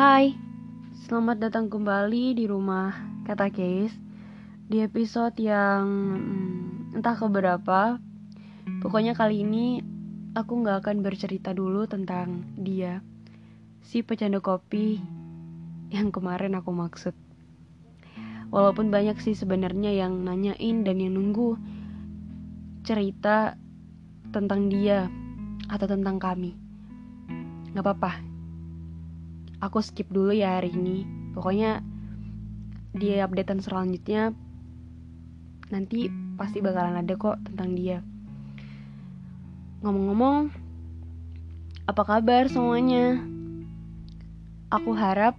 Hai, selamat datang kembali di rumah kata Case Di episode yang hmm, entah keberapa Pokoknya kali ini aku gak akan bercerita dulu tentang dia Si pecandu kopi yang kemarin aku maksud. Walaupun banyak sih sebenarnya yang nanyain dan yang nunggu cerita tentang dia atau tentang kami. Gak apa-apa, aku skip dulu ya hari ini. Pokoknya di updatean selanjutnya nanti pasti bakalan ada kok tentang dia. Ngomong-ngomong apa kabar semuanya? Aku harap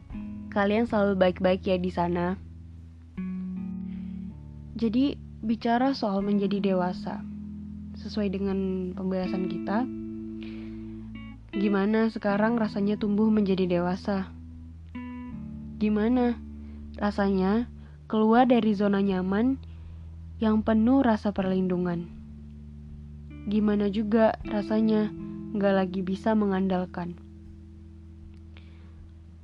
kalian selalu baik-baik ya di sana. Jadi bicara soal menjadi dewasa sesuai dengan pembahasan kita Gimana sekarang rasanya tumbuh menjadi dewasa? Gimana rasanya keluar dari zona nyaman yang penuh rasa perlindungan? Gimana juga rasanya gak lagi bisa mengandalkan?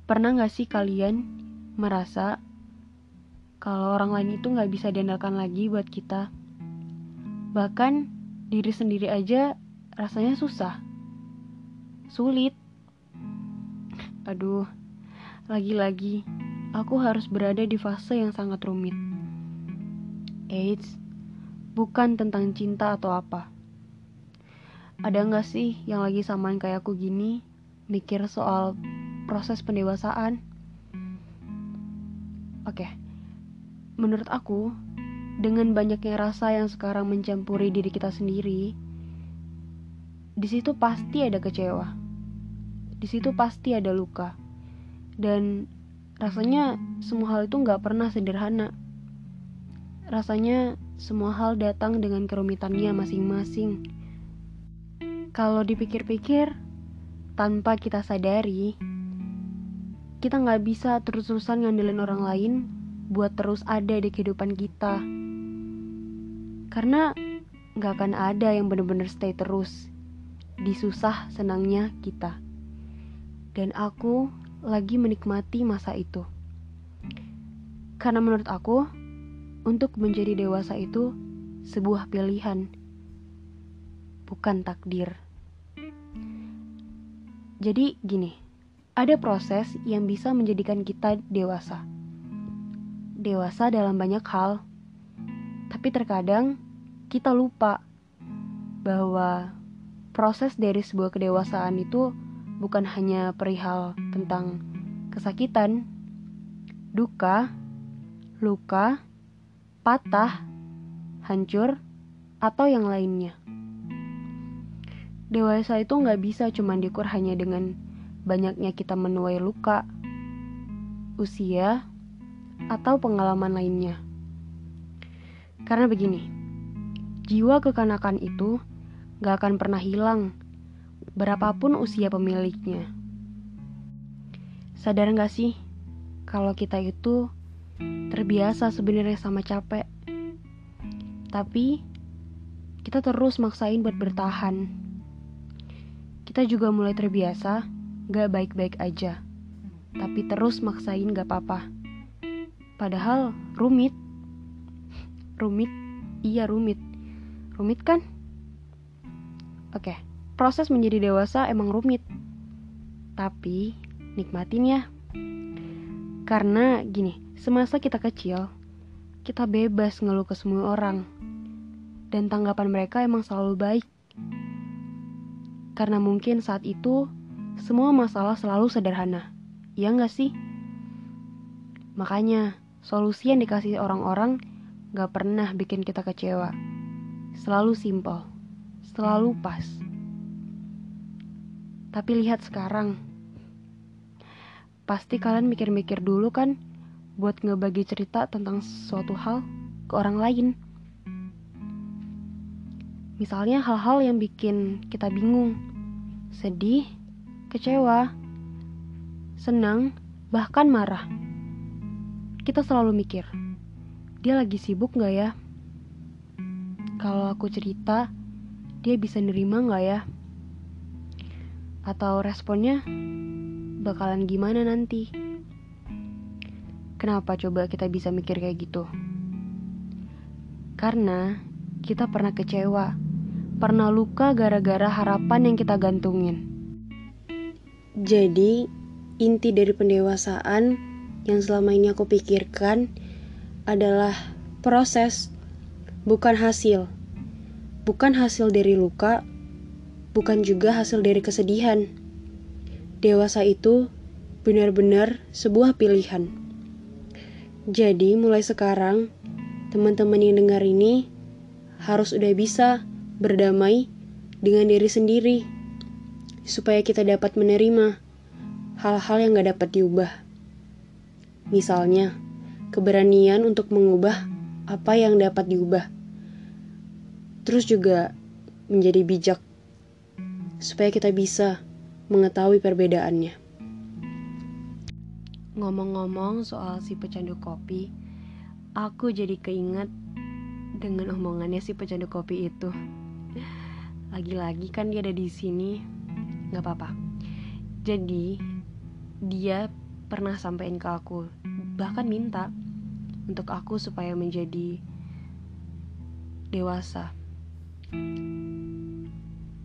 Pernah gak sih kalian merasa kalau orang lain itu gak bisa diandalkan lagi buat kita? Bahkan diri sendiri aja rasanya susah sulit. Aduh, lagi-lagi aku harus berada di fase yang sangat rumit. Eits, bukan tentang cinta atau apa. Ada nggak sih yang lagi samaan kayak aku gini, mikir soal proses pendewasaan? Oke, menurut aku, dengan banyaknya rasa yang sekarang mencampuri diri kita sendiri, di situ pasti ada kecewa. Di situ pasti ada luka. Dan rasanya semua hal itu nggak pernah sederhana. Rasanya semua hal datang dengan kerumitannya masing-masing. Kalau dipikir-pikir, tanpa kita sadari, kita nggak bisa terus-terusan ngandelin orang lain buat terus ada di kehidupan kita. Karena nggak akan ada yang bener-bener stay terus disusah senangnya kita. Dan aku lagi menikmati masa itu. Karena menurut aku, untuk menjadi dewasa itu sebuah pilihan, bukan takdir. Jadi gini, ada proses yang bisa menjadikan kita dewasa. Dewasa dalam banyak hal, tapi terkadang kita lupa bahwa proses dari sebuah kedewasaan itu bukan hanya perihal tentang kesakitan, duka, luka, patah, hancur, atau yang lainnya. Dewasa itu nggak bisa cuma diukur hanya dengan banyaknya kita menuai luka, usia, atau pengalaman lainnya. Karena begini, jiwa kekanakan itu gak akan pernah hilang, berapapun usia pemiliknya. Sadar gak sih, kalau kita itu terbiasa sebenarnya sama capek, tapi kita terus maksain buat bertahan. Kita juga mulai terbiasa gak baik-baik aja, tapi terus maksain gak apa-apa. Padahal rumit, rumit, iya rumit, rumit kan? Oke, proses menjadi dewasa emang rumit. Tapi nikmatin ya. Karena gini, semasa kita kecil, kita bebas ngeluh ke semua orang. Dan tanggapan mereka emang selalu baik. Karena mungkin saat itu, semua masalah selalu sederhana. Iya gak sih? Makanya, solusi yang dikasih orang-orang gak pernah bikin kita kecewa. Selalu simple selalu pas. Tapi lihat sekarang, pasti kalian mikir-mikir dulu kan buat ngebagi cerita tentang suatu hal ke orang lain. Misalnya hal-hal yang bikin kita bingung, sedih, kecewa, senang, bahkan marah. Kita selalu mikir, dia lagi sibuk gak ya? Kalau aku cerita, dia bisa nerima nggak ya? Atau responnya bakalan gimana nanti. Kenapa coba kita bisa mikir kayak gitu? Karena kita pernah kecewa, pernah luka gara-gara harapan yang kita gantungin. Jadi, inti dari pendewasaan yang selama ini aku pikirkan adalah proses, bukan hasil. Bukan hasil dari luka, bukan juga hasil dari kesedihan. Dewasa itu benar-benar sebuah pilihan. Jadi, mulai sekarang, teman-teman yang dengar ini harus udah bisa berdamai dengan diri sendiri, supaya kita dapat menerima hal-hal yang gak dapat diubah. Misalnya, keberanian untuk mengubah apa yang dapat diubah. Terus juga menjadi bijak, supaya kita bisa mengetahui perbedaannya. Ngomong-ngomong soal si pecandu kopi, aku jadi keinget dengan omongannya si pecandu kopi itu. Lagi-lagi kan dia ada di sini, nggak apa-apa. Jadi dia pernah sampein ke aku, bahkan minta untuk aku supaya menjadi dewasa.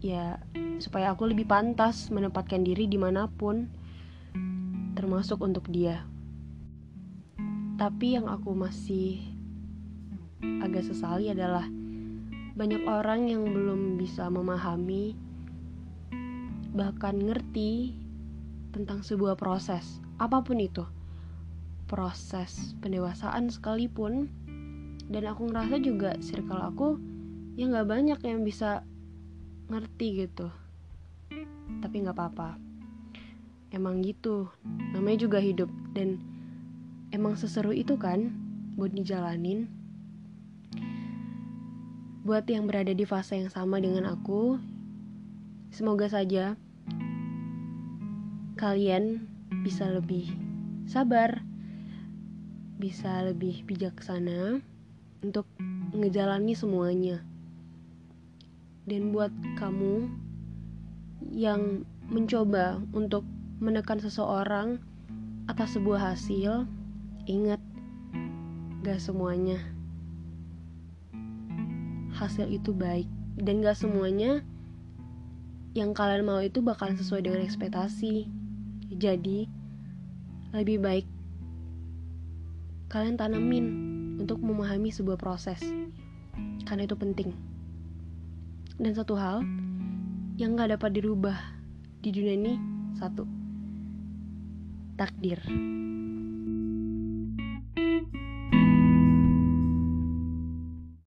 Ya, supaya aku lebih pantas menempatkan diri di mana pun termasuk untuk dia. Tapi yang aku masih agak sesali adalah banyak orang yang belum bisa memahami bahkan ngerti tentang sebuah proses, apa pun itu. Proses pendewasaan sekalipun dan aku ngerasa juga circle aku ya nggak banyak yang bisa ngerti gitu. Tapi nggak apa-apa. Emang gitu. Namanya juga hidup. Dan emang seseru itu kan buat dijalanin. Buat yang berada di fase yang sama dengan aku semoga saja kalian bisa lebih sabar bisa lebih bijaksana untuk ngejalani semuanya dan buat kamu yang mencoba untuk menekan seseorang atas sebuah hasil, ingat, gak semuanya hasil itu baik dan gak semuanya yang kalian mau itu bakalan sesuai dengan ekspektasi. Jadi, lebih baik kalian tanamin untuk memahami sebuah proses, karena itu penting. Dan satu hal yang gak dapat dirubah di dunia ini, satu takdir.